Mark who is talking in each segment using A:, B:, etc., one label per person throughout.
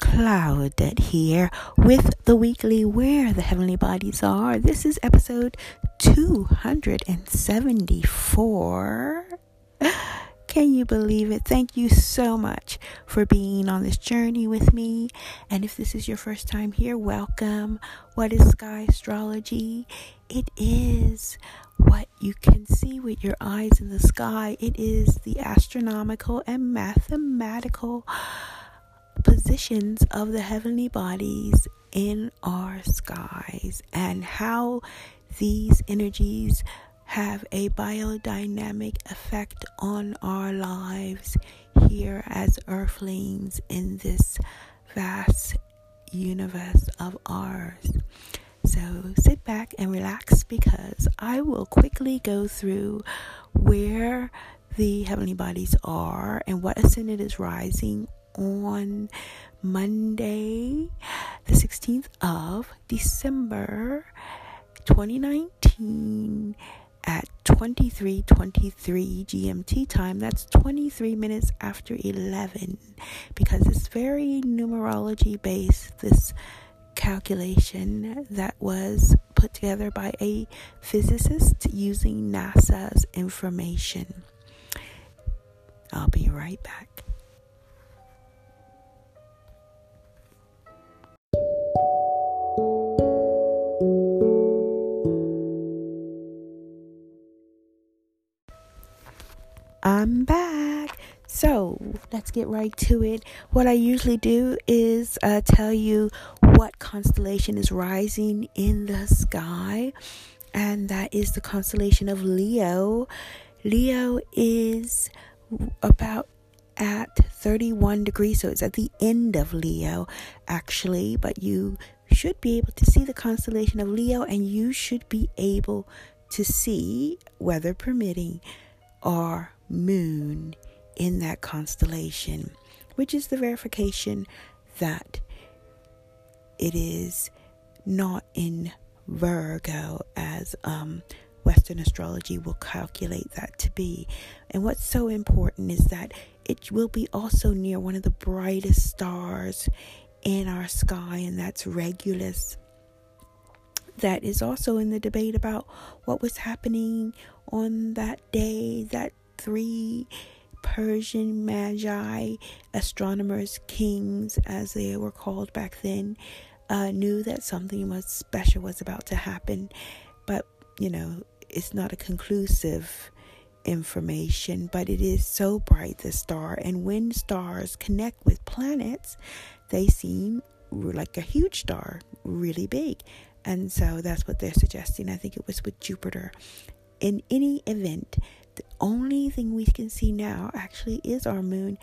A: Claudette here with the weekly Where the Heavenly Bodies Are. This is episode 274. Can you believe it? Thank you so much for being on this journey with me. And if this is your first time here, welcome. What is sky astrology? It is what you can see with your eyes in the sky. It is the astronomical and mathematical positions of the heavenly bodies in our skies and how these energies have a biodynamic effect on our lives here as earthlings in this vast universe of ours. So sit back and relax because I will quickly go through where the heavenly bodies are and what ascendant is rising on Monday, the 16th of December 2019 at 23:23 GMT time. That's 23 minutes after 11 because it's very numerology based this calculation that was put together by a physicist using NASA's information. I'll be right back. Let's get right to it. What I usually do is uh, tell you what constellation is rising in the sky, and that is the constellation of Leo. Leo is about at 31 degrees, so it's at the end of Leo, actually, but you should be able to see the constellation of Leo, and you should be able to see, weather permitting, our moon in that constellation, which is the verification that it is not in Virgo as um, Western astrology will calculate that to be. And what's so important is that it will be also near one of the brightest stars in our sky, and that's Regulus. That is also in the debate about what was happening on that day, that three Persian magi, astronomers, kings, as they were called back then, uh, knew that something was special was about to happen. But, you know, it's not a conclusive information, but it is so bright, the star. And when stars connect with planets, they seem like a huge star, really big. And so that's what they're suggesting. I think it was with Jupiter. In any event, only thing we can see now actually is our moon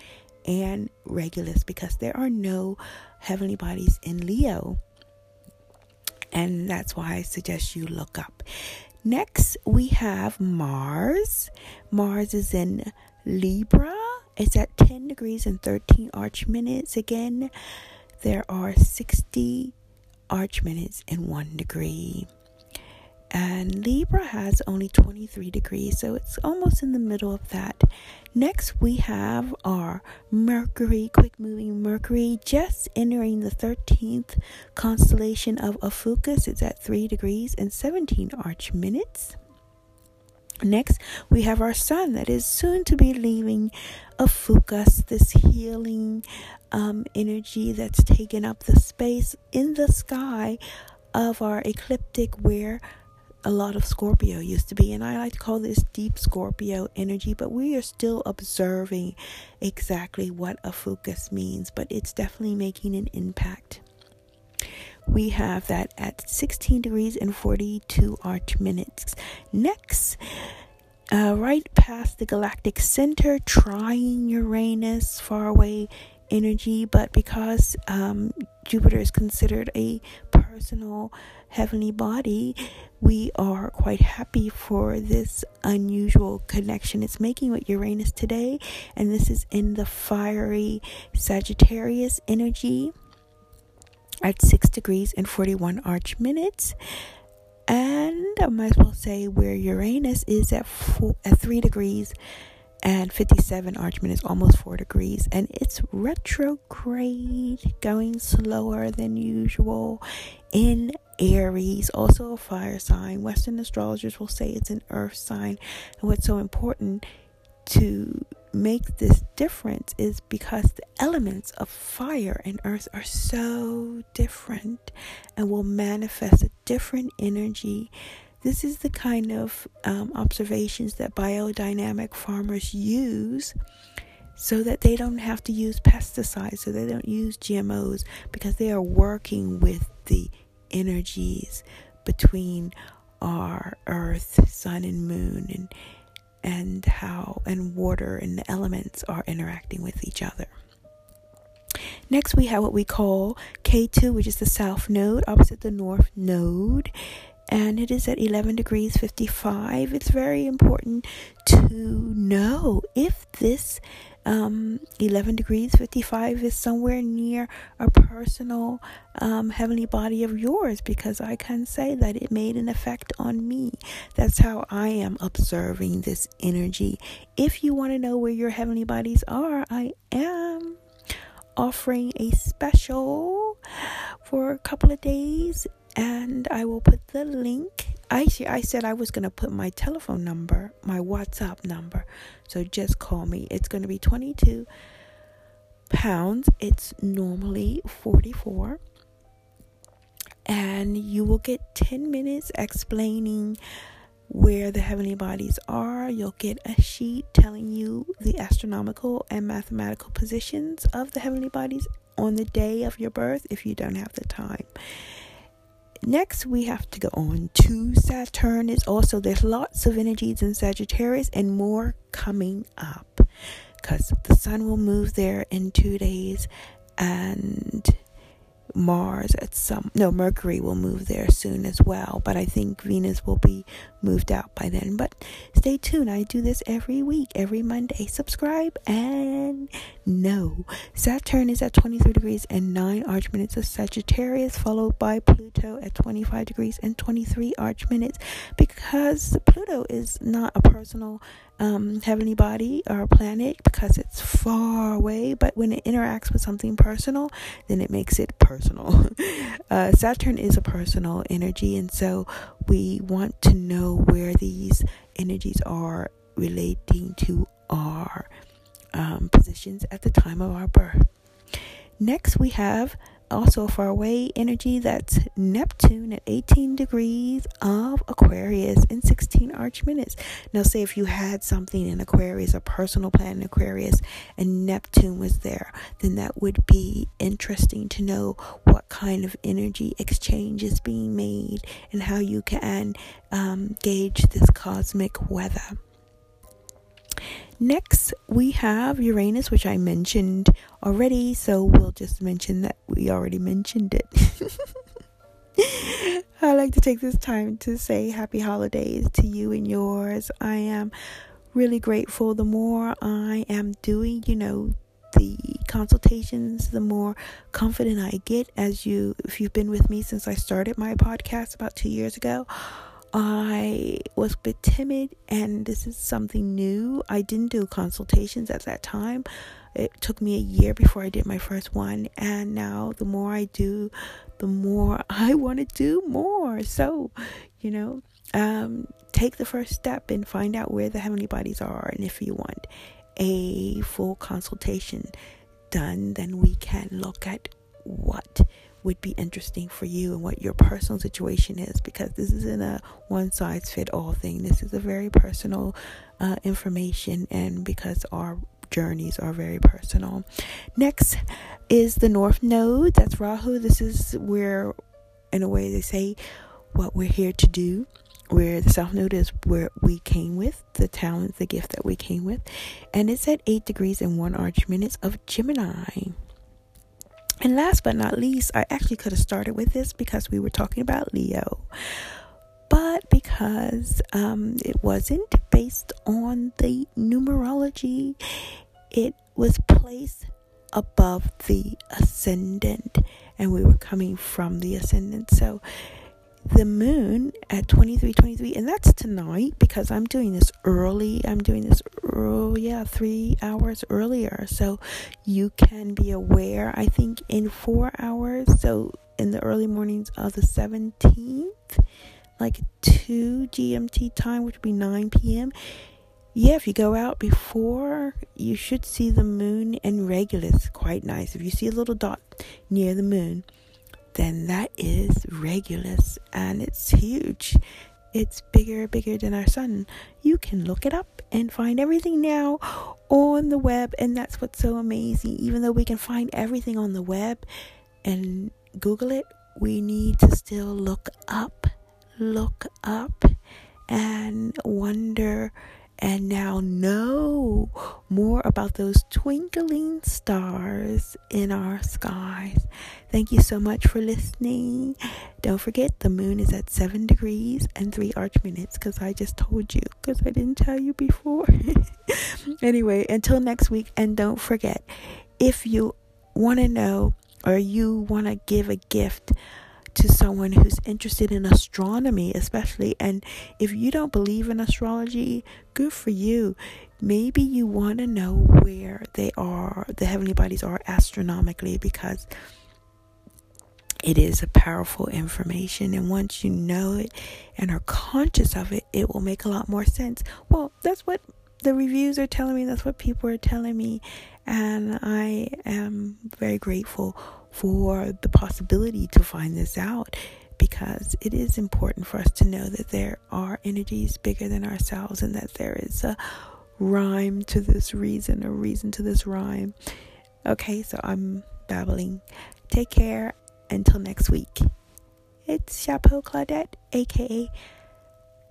A: and Regulus because there are no heavenly bodies in Leo. And that's why I suggest you look up. Next, we have Mars. Mars is in Libra. It's at 10 degrees and 13 arch minutes. Again, there are 60 arch minutes in one degree and Libra has only 23 degrees, so it's almost in the middle of that. Next, we have our Mercury, quick moving Mercury, just entering the 13th constellation of Ophiuchus. It's at 3 degrees and 17 arch minutes. Next, we have our sun that is soon to be leaving Ophiuchus, this healing um, energy that's taken up the space in the sky of our ecliptic where a lot of Scorpio used to be, and I like to call this deep Scorpio energy, but we are still observing exactly what Ophiuchus means, but it's definitely making an impact. We have that at 16 degrees and 42 arch minutes. Next, uh, right past the galactic center, trying Uranus, far away energy, but because um, Jupiter is considered a personal heavenly body, we are quite happy for this unusual connection it's making with Uranus today. And this is in the fiery Sagittarius energy at 6 degrees and 41 arch minutes. And I might as well say where Uranus is at, four, at 3 degrees and 57 arch minutes, almost 4 degrees. And it's retrograde, going slower than usual in Aries, also a fire sign. Western astrologers will say it's an earth sign. And what's so important to make this difference is because the elements of fire and earth are so different and will manifest a different energy. This is the kind of um, observations that biodynamic farmers use so that they don't have to use pesticides, so they don't use GMOs, because they are working with the energies between our earth, sun, and moon, and and how and water and the elements are interacting with each other. Next, we have what we call Ketu, which is the south node opposite the north node, and it is at 11 degrees 55. It's very important to know if this um, 11 degrees 55 is somewhere near a personal um, heavenly body of yours because I can say that it made an effect on me. That's how I am observing this energy. If you want to know where your heavenly bodies are, I am offering a special for a couple of days and I will put the link. I see I said I was gonna put my telephone number, my WhatsApp number. So just call me. It's gonna be 22 pounds. It's normally 44. And you will get 10 minutes explaining where the heavenly bodies are. You'll get a sheet telling you the astronomical and mathematical positions of the heavenly bodies on the day of your birth if you don't have the time. Next, we have to go on to Saturn. Is also there's lots of energies in Sagittarius and more coming up because the sun will move there in two days and Mars at some no Mercury will move there soon as well, but I think Venus will be moved out by then. But stay tuned. I do this every week, every Monday. Subscribe and no. Saturn is at 23 degrees and 9 arch minutes of Sagittarius, followed by Pluto at 25 degrees and 23 arch minutes because Pluto is not a personal um, heavenly body or planet because it's far away, but when it interacts with something personal, then it makes it personal. uh, Saturn is a personal energy, and so we want to know where these energies are relating to our um, positions at the time of our birth. Next, we have also far away energy that's Neptune at 18 degrees of Aquarius in 16 arch minutes. Now, say if you had something in Aquarius, a personal planet in Aquarius, and Neptune was there, then that would be interesting to know what kind of energy exchange is being made and how you can um, gauge this cosmic weather. Next, we have Uranus, which I mentioned already, so we'll just mention that we already mentioned it. I like to take this time to say happy holidays to you and yours. I am really grateful. The more I am doing, you know, the consultations, the more confident I get as you if you've been with me since I started my podcast about 2 years ago. I was a bit timid, and this is something new. I didn't do consultations at that time. It took me a year before I did my first one, and now the more I do, the more I want to do more. So, you know, um, take the first step and find out where the heavenly bodies are, and if you want a full consultation done, then we can look at what would be interesting for you and what your personal situation is because this isn't a one size fit all thing. This is a very personal uh, information, and because our journeys are very personal. Next is the North Node. That's Rahu. This is where, in a way, they say what we're here to do. where the South Node is where we came with, the talent, the gift that we came with. And it's at 8 degrees and 1 arch minutes of Gemini. And last but not least, I actually could have started with this because we were talking about Leo. But because um, it wasn't based on the numerology, it was placed above the ascendant, and we were coming from the ascendant. So the moon at 2323 and that's tonight because i'm doing this early. I'm doing this oh yeah three hours earlier. So you can be aware i think in four hours. So in the early mornings of the 17th like 2 gmt time which would be 9 p.m yeah if you go out before you should see the moon and regulus quite nice. If you see a little dot near the moon then that is Regulus and it's huge. It's bigger, bigger than our sun. You can look it up and find everything now on the web, and that's what's so amazing. Even though we can find everything on the web and Google it, we need to still look up, look up, and wonder and now know more about those twinkling stars in our skies. Thank you so much for listening. Don't forget the moon is at 7 degrees and 3 arch minutes because I just told you because I didn't tell you before. anyway, until next week, and don't forget if you want to know or you want to give a gift to someone who's interested in astronomy, especially. And if you don't believe in astrology, good for you. Maybe you want to know where they are, the heavenly bodies are astronomically, because it is a powerful information. And once you know it and are conscious of it, it will make a lot more sense. Well, that's what the reviews are telling me, that's what people are telling me. And I am very grateful for the possibility to find this out because it is important for us to know that there are energies bigger than ourselves and that there is a rhyme to this reason, a reason to this rhyme. Okay, so I'm babbling. Take care until next week. It's Chapeau Claudette, aka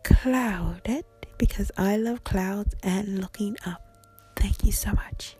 A: Cloudette, because I love clouds and looking up. Thank you so much.